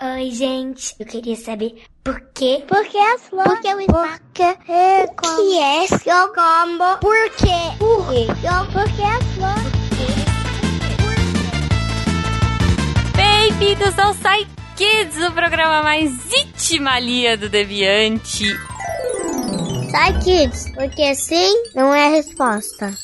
Oi, gente. Eu queria saber por quê? Por que as flores? Por que o espaço? Por que é O que é seu combo? Por quê? Por quê? Por que as flores? Bem-vindos ao Sai Kids, o programa mais itimalia do Deviante. Sai, kids, porque sim não é a resposta.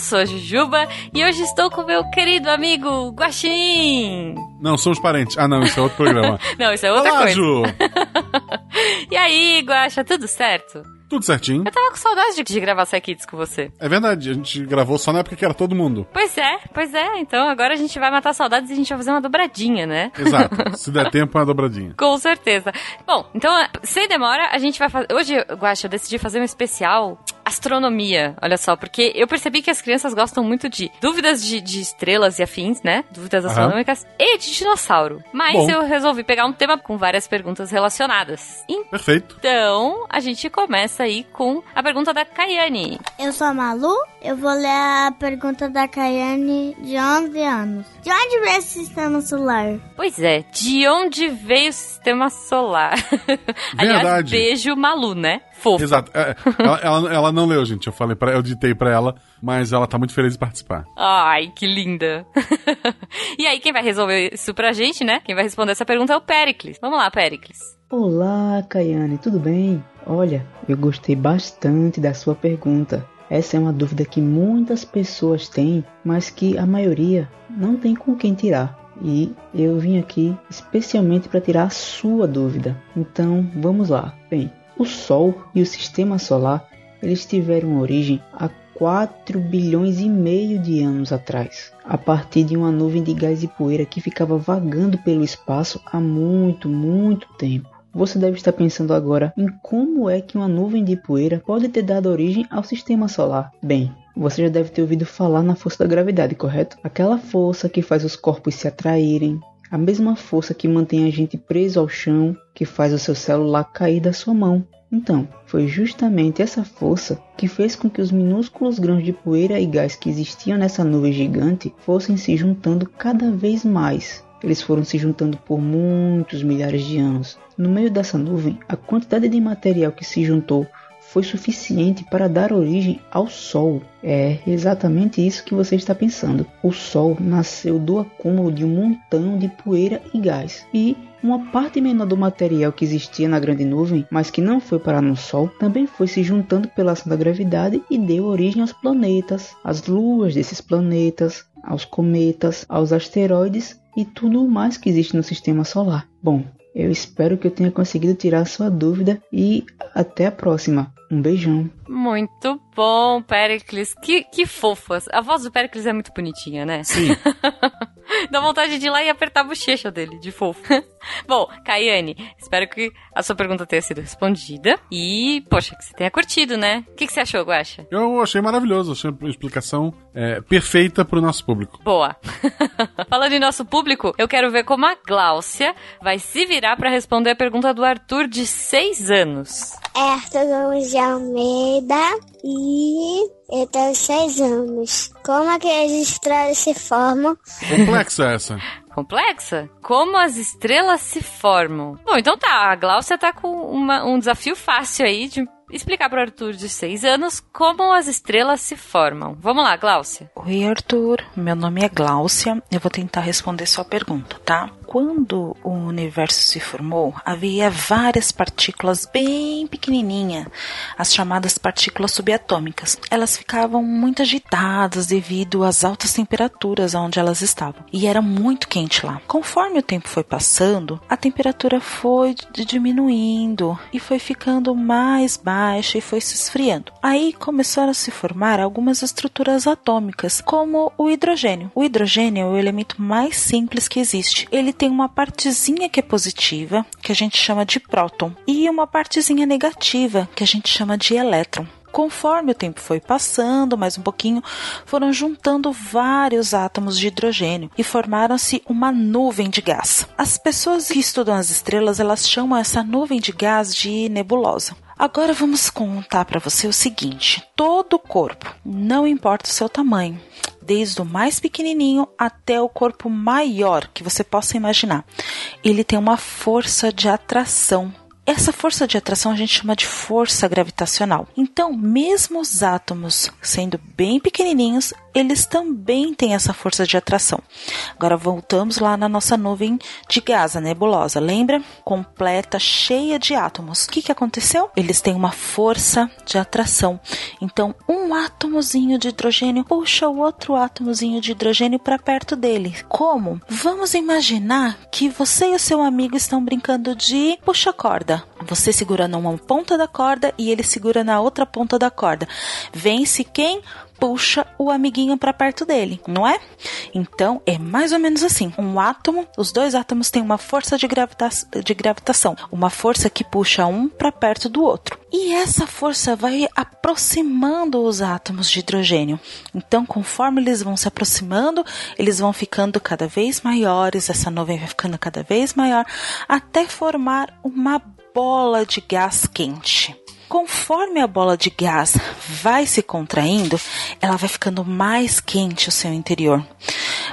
Sou a Jujuba e hoje estou com meu querido amigo Guaxinim. Não, somos parentes. Ah, não, isso é outro programa. Não, isso é outra Olá, coisa. Ju! E aí, Guaxa, tudo certo? Tudo certinho. Eu tava com saudade de, de gravar Sai Kids com você. É verdade, a gente gravou só na época que era todo mundo. Pois é, pois é. Então agora a gente vai matar saudades e a gente vai fazer uma dobradinha, né? Exato. Se der tempo, é uma dobradinha. Com certeza. Bom, então, sem demora, a gente vai fazer. Hoje, Guaxa, eu decidi fazer um especial astronomia. Olha só, porque eu percebi que as crianças gostam muito de dúvidas de, de estrelas e afins, né? Dúvidas Aham. astronômicas e de dinossauro. Mas Bom. eu resolvi pegar um tema com várias perguntas relacionadas. Perfeito. Então, a gente começa aí com a pergunta da Kayane. Eu sou a Malu, eu vou ler a pergunta da Kayane de 11 anos. De onde vem esse sistema solar? Pois é, de onde veio o sistema solar? Aliás, Verdade. beijo Malu, né? Fofo. Exato. É, ela, ela, ela não leu, gente. Eu falei para eu ditei pra ela, mas ela tá muito feliz de participar. Ai, que linda. e aí, quem vai resolver isso pra gente, né? Quem vai responder essa pergunta é o Pericles. Vamos lá, Pericles. Olá, Kayane, tudo bem? Olha, eu gostei bastante da sua pergunta. Essa é uma dúvida que muitas pessoas têm, mas que a maioria não tem com quem tirar. E eu vim aqui especialmente para tirar a sua dúvida. Então, vamos lá. Bem, o Sol e o Sistema Solar, eles tiveram origem há 4 bilhões e meio de anos atrás, a partir de uma nuvem de gás e poeira que ficava vagando pelo espaço há muito, muito tempo. Você deve estar pensando agora em como é que uma nuvem de poeira pode ter dado origem ao sistema solar. Bem, você já deve ter ouvido falar na força da gravidade, correto? Aquela força que faz os corpos se atraírem, a mesma força que mantém a gente preso ao chão, que faz o seu celular cair da sua mão. Então, foi justamente essa força que fez com que os minúsculos grãos de poeira e gás que existiam nessa nuvem gigante fossem se juntando cada vez mais. Eles foram se juntando por muitos milhares de anos. No meio dessa nuvem, a quantidade de material que se juntou foi suficiente para dar origem ao Sol. É exatamente isso que você está pensando. O Sol nasceu do acúmulo de um montão de poeira e gás. E uma parte menor do material que existia na grande nuvem, mas que não foi parar no Sol, também foi se juntando pela ação da gravidade e deu origem aos planetas, às luas desses planetas, aos cometas, aos asteroides e tudo mais que existe no sistema solar. Bom, eu espero que eu tenha conseguido tirar sua dúvida e até a próxima. Um beijão. Muito bom, Pericles. Que, que fofas. A voz do Pericles é muito bonitinha, né? Sim. Dá vontade de ir lá e apertar a bochecha dele, de fofo. Bom, Kayane, espero que a sua pergunta tenha sido respondida. E, poxa, que você tenha curtido, né? O que, que você achou, Guaxa? Eu achei maravilhoso. Achei uma explicação é, perfeita pro nosso público. Boa. Falando em nosso público, eu quero ver como a Gláucia vai se virar pra responder a pergunta do Arthur de 6 anos. É Arthur Gomes de Almeida e eu tenho seis anos. Como é que as estrelas se formam? Complexa essa. Complexa? Como as estrelas se formam? Bom, então tá, a Gláucia tá com uma- um desafio fácil aí de explicar pro Arthur de 6 anos como as estrelas se formam. Vamos lá, Gláucia. Oi, Arthur. Meu nome é Gláucia. Eu vou tentar responder sua pergunta, tá? Quando o universo se formou, havia várias partículas bem pequenininhas, as chamadas partículas subatômicas. Elas ficavam muito agitadas devido às altas temperaturas onde elas estavam. E era muito quente lá. Conforme o tempo foi passando, a temperatura foi diminuindo e foi ficando mais baixa e foi se esfriando. Aí começaram a se formar algumas estruturas atômicas, como o hidrogênio. O hidrogênio é o elemento mais simples que existe. Ele tem uma partezinha que é positiva, que a gente chama de próton, e uma partezinha negativa, que a gente chama de elétron. Conforme o tempo foi passando, mais um pouquinho, foram juntando vários átomos de hidrogênio e formaram-se uma nuvem de gás. As pessoas que estudam as estrelas, elas chamam essa nuvem de gás de nebulosa. Agora vamos contar para você o seguinte: todo o corpo, não importa o seu tamanho, desde o mais pequenininho até o corpo maior que você possa imaginar, ele tem uma força de atração essa força de atração a gente chama de força gravitacional. Então, mesmo os átomos sendo bem pequenininhos, eles também têm essa força de atração. Agora voltamos lá na nossa nuvem de gás, a nebulosa, lembra? Completa, cheia de átomos. O que, que aconteceu? Eles têm uma força de atração. Então, um átomozinho de hidrogênio puxa o outro átomozinho de hidrogênio para perto dele. Como? Vamos imaginar que você e o seu amigo estão brincando de puxa Você segura numa ponta da corda e ele segura na outra ponta da corda. Vence quem puxa o amiguinho para perto dele, não é? Então é mais ou menos assim. Um átomo, os dois átomos têm uma força de, gravita de gravitação, uma força que puxa um para perto do outro. E essa força vai aproximando os átomos de hidrogênio. Então, conforme eles vão se aproximando, eles vão ficando cada vez maiores, essa nuvem vai ficando cada vez maior, até formar uma bola de gás quente. Conforme a bola de gás vai se contraindo, ela vai ficando mais quente o seu interior.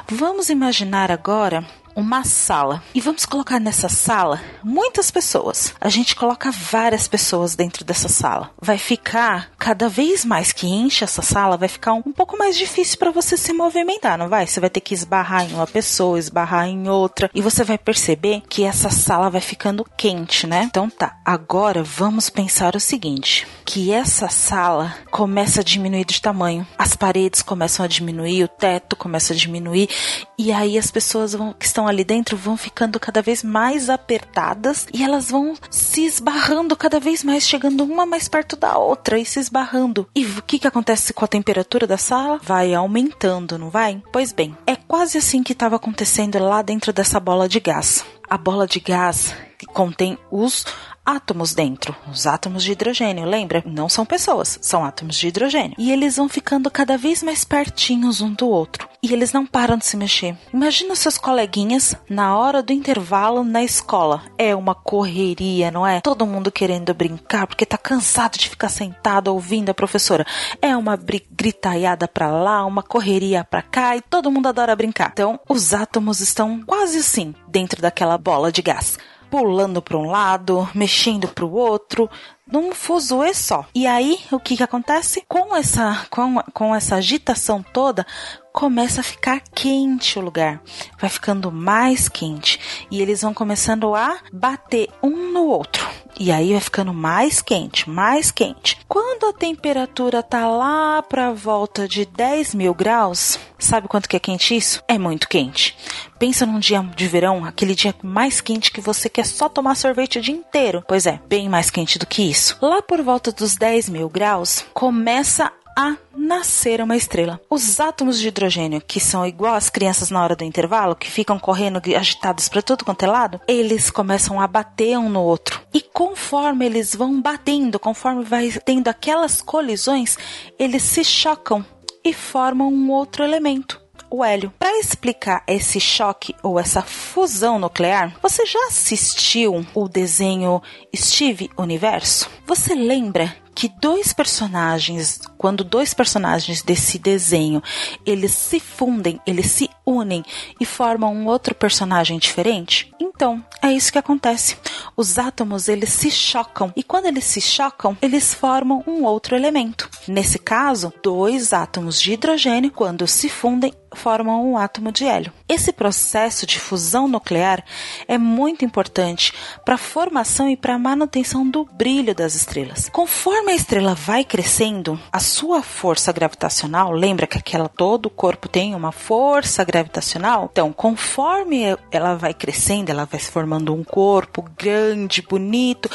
Vamos imaginar agora uma sala e vamos colocar nessa sala muitas pessoas. A gente coloca várias pessoas dentro dessa sala. Vai ficar cada vez mais que enche essa sala, vai ficar um, pouco mais difícil para você se movimentar, não vai? Você vai ter que esbarrar em uma pessoa, esbarrar em outra e você vai perceber que essa sala vai ficando quente, né? Então tá. Agora vamos pensar o seguinte, que essa sala começa a diminuir de tamanho. As paredes começam a diminuir, o teto começa a diminuir e aí as pessoas vão, que estão ali dentro vão ficando cada vez mais apertadas e elas vão se esbarrando cada vez mais, chegando uma mais perto da outra e se esbarrando. E o que, que acontece com a temperatura da sala? Vai aumentando, não vai? Pois bem, é quase assim que estava acontecendo lá dentro dessa bola de gás. A bola de gás que contém os átomos dentro, os átomos de hidrogênio, lembra? Não são pessoas, são átomos de hidrogênio. E eles vão ficando cada vez mais pertinhos um do outro. E eles não param de se mexer. Imagina seus coleguinhas na hora do intervalo na escola. É uma correria, não é? Todo mundo querendo brincar porque tá cansado de ficar sentado ouvindo a professora. É uma gritaiada pra lá, uma correria pra cá e todo mundo adora brincar. Então, os átomos estão quase assim dentro daquela bola de gás pulando para um lado, mexendo para o outro, num fuzuê só. E aí, o que que acontece? Com essa, com, com essa agitação toda, começa a ficar quente o lugar. Vai ficando mais quente. E eles vão começando a bater um no outro. E aí vai ficando mais quente, mais quente. Quando a temperatura tá lá pra volta de 10 mil graus, sabe quanto que é quente isso? É muito quente. Pensa num dia de verão, aquele dia mais quente que você quer só tomar sorvete o dia inteiro. Pois é, bem mais quente do que isso. Lá por volta dos 10 mil graus, começa a nascer uma estrela. Os átomos de hidrogênio, que são igual às crianças na hora do intervalo, que ficam correndo agitados para todo quanto é lado, eles começam a bater um no outro. E conforme eles vão batendo, conforme vai tendo aquelas colisões, eles se chocam e formam um outro elemento o hélio. Para explicar esse choque ou essa fusão nuclear, você já assistiu o desenho Steve Universo? Você lembra que dois personagens, quando dois personagens desse desenho, eles se fundem, eles se unem e formam um outro personagem diferente? Então, é isso que acontece. Os átomos, eles se chocam e quando eles se chocam, eles formam um outro elemento. Nesse caso, dois átomos de hidrogênio, quando se fundem, formam um átomo de hélio. Esse processo de fusão nuclear é muito importante para a formação e para a manutenção do brilho das estrelas. Conforme a estrela vai crescendo, a sua força gravitacional, lembra que aquela todo o corpo tem uma força gravitacional? Então, conforme ela vai crescendo, ela vai se formando um corpo grande, bonito,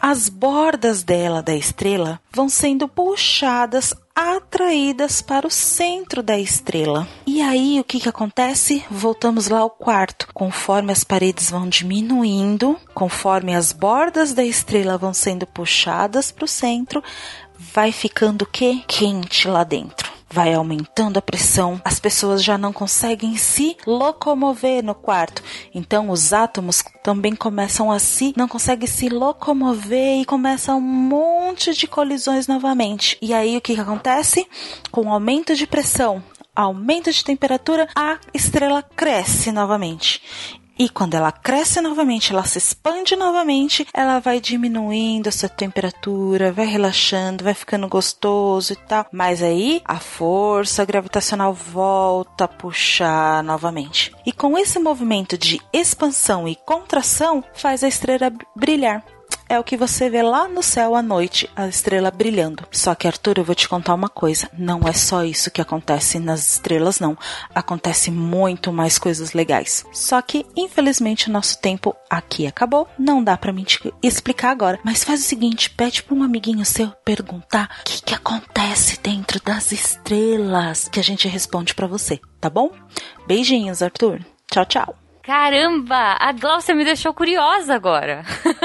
as bordas dela da estrela vão sendo puxadas atraídas para o centro da estrela. E aí o que, que acontece? Voltamos lá ao quarto. Conforme as paredes vão diminuindo, conforme as bordas da estrela vão sendo puxadas para o centro, vai ficando o que? Quente lá dentro vai aumentando a pressão, as pessoas já não conseguem se locomover no quarto. Então os átomos também começam a se não conseguem se locomover e começa um monte de colisões novamente. E aí o que, que acontece? Com o aumento de pressão, aumento de temperatura, a estrela cresce novamente. E quando ela cresce novamente, ela se expande novamente, ela vai diminuindo a sua temperatura, vai relaxando, vai ficando gostoso e tal. Mas aí a força gravitacional volta a puxar novamente. E com esse movimento de expansão e contração, faz a estrela brilhar é o que você vê lá no céu à noite, a estrela brilhando. Só que, Arthur, eu vou te contar uma coisa: não é só isso que acontece nas estrelas, não. Acontece muito mais coisas legais. Só que, infelizmente, o nosso tempo aqui acabou. Não dá para mim te explicar agora. Mas faz o seguinte: pede para um amiguinho seu perguntar o que, que acontece dentro das estrelas, que a gente responde para você, tá bom? Beijinhos, Arthur. Tchau, tchau. Caramba, a Glaucia me deixou curiosa agora.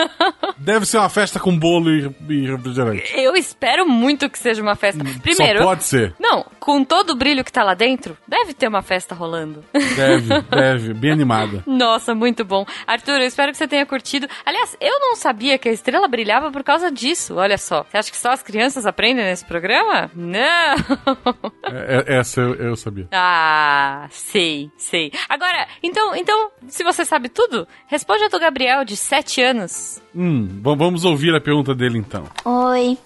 Deve ser uma festa com bolo e, e refrigerante. Eu espero muito que seja uma festa. Primeiro. Só pode ser. Não, com todo o brilho que tá lá dentro, deve ter uma festa rolando. Deve, deve. Bem animada. Nossa, muito bom. Arthur, eu espero que você tenha curtido. Aliás, eu não sabia que a estrela brilhava por causa disso. Olha só. Você acha que só as crianças aprendem nesse programa? Não! É, é, essa eu, eu sabia. Ah, sei, sei. Agora, então, então, se você sabe tudo, responde a do Gabriel, de 7 anos. Hum, vamos ouvir a pergunta dele então. Oi,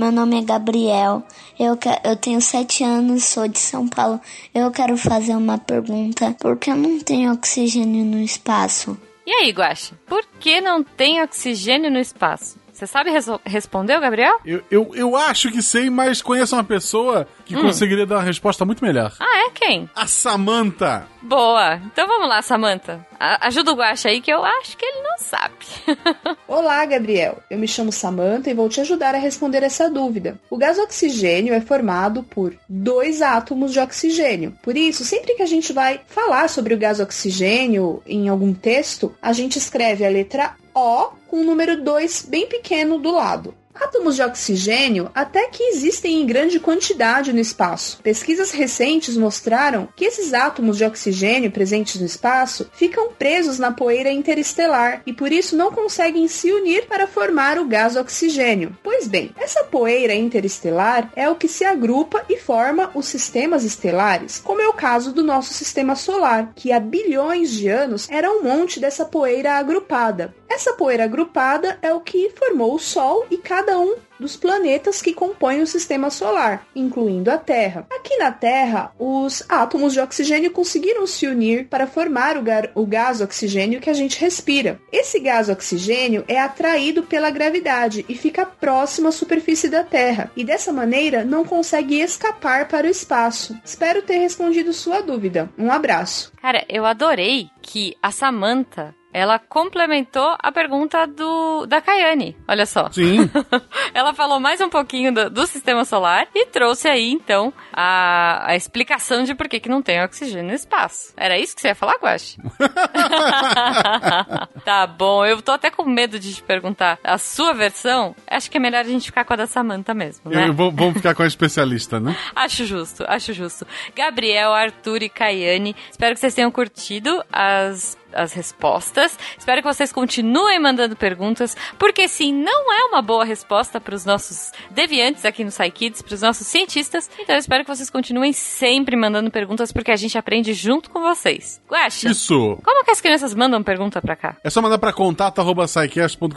meu nome é Gabriel. Eu, eu tenho sete anos, sou de São Paulo. Eu quero fazer uma pergunta. Por que não tenho oxigênio no espaço? E aí, Guaxa? Por que não tem oxigênio no espaço? Você sabe responder, Gabriel? Eu, eu, eu acho que sei, mas conheço uma pessoa que hum. conseguiria dar uma resposta muito melhor. Ah, é? Quem? A Samantha. Boa. Então vamos lá, Samantha. Ajuda o Guaxa aí que eu acho que ele não sabe. Olá, Gabriel. Eu me chamo Samantha e vou te ajudar a responder essa dúvida. O gás oxigênio é formado por dois átomos de oxigênio. Por isso, sempre que a gente vai falar sobre o gás oxigênio em algum texto, a gente escreve a letra o com o número 2 bem pequeno do lado. Átomos de oxigênio até que existem em grande quantidade no espaço. Pesquisas recentes mostraram que esses átomos de oxigênio presentes no espaço ficam presos na poeira interestelar e por isso não conseguem se unir para formar o gás oxigênio. Pois bem, essa poeira interestelar é o que se agrupa e forma os sistemas estelares, como é o caso do nosso sistema solar, que há bilhões de anos era um monte dessa poeira agrupada. Essa poeira agrupada é o que formou o Sol e cada um dos planetas que compõem o sistema solar, incluindo a Terra. Aqui na Terra, os átomos de oxigênio conseguiram se unir para formar o, o, gás oxigênio que a gente respira. Esse gás oxigênio é atraído pela gravidade e fica próximo à superfície da Terra, e dessa maneira não consegue escapar para o espaço. Espero ter respondido sua dúvida. Um abraço. Cara, eu adorei que a Samantha ela complementou a pergunta do da Kayane. Olha só. Sim. ela falou mais um pouquinho do, do, sistema solar e trouxe aí, então, a, a explicação de por que, que não tem oxigênio no espaço. Era isso que você ia falar, Guache? tá bom, eu tô até com medo de te perguntar a sua versão. Acho que é melhor a gente ficar com a da Samanta mesmo, né? Eu, vou, vamos ficar com a especialista, né? acho justo, acho justo. Gabriel, Arthur e Kayane, espero que vocês tenham curtido as as respostas. Espero que vocês continuem mandando perguntas, porque sim, não é uma boa resposta para os nossos deviantes aqui no SciKids, para os nossos cientistas. Então eu espero que vocês continuem sempre mandando perguntas, porque a gente aprende junto com vocês. Guaxa, Isso! Como que as crianças mandam pergunta para cá? É só mandar para contato.sicast.com.br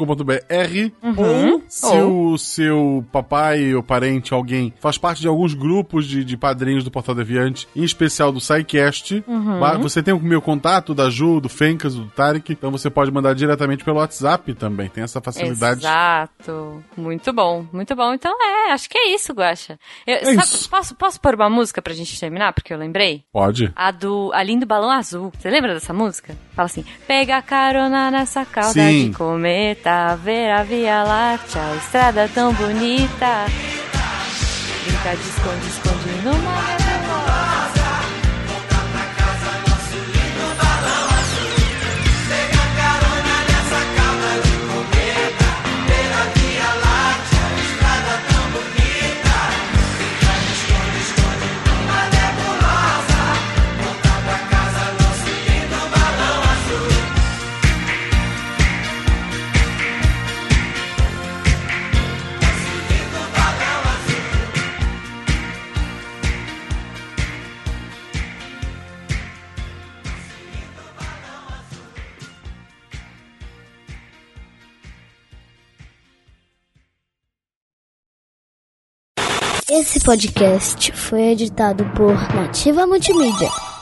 uhum. ou se ou. o seu papai ou parente, alguém, faz parte de alguns grupos de, de padrinhos do Portal Deviante, em especial do SciCast, uhum. você tem o meu contato da Ju, do Fencas, do Tarek, então você pode mandar diretamente pelo WhatsApp também, tem essa facilidade. Exato. Muito bom, muito bom. Então é, acho que é isso, Guaxa. Eu, é sabe, isso. Posso, posso pôr uma música pra gente terminar? Porque eu lembrei? Pode. A do A Lindo Balão Azul. Você lembra dessa música? Fala assim: Pega carona nessa cauda Sim. de cometa, ver a Via Láctea, a estrada tão bonita. Brinca de esconde, esconde numa Esse podcast foi editado por Nativa Multimídia.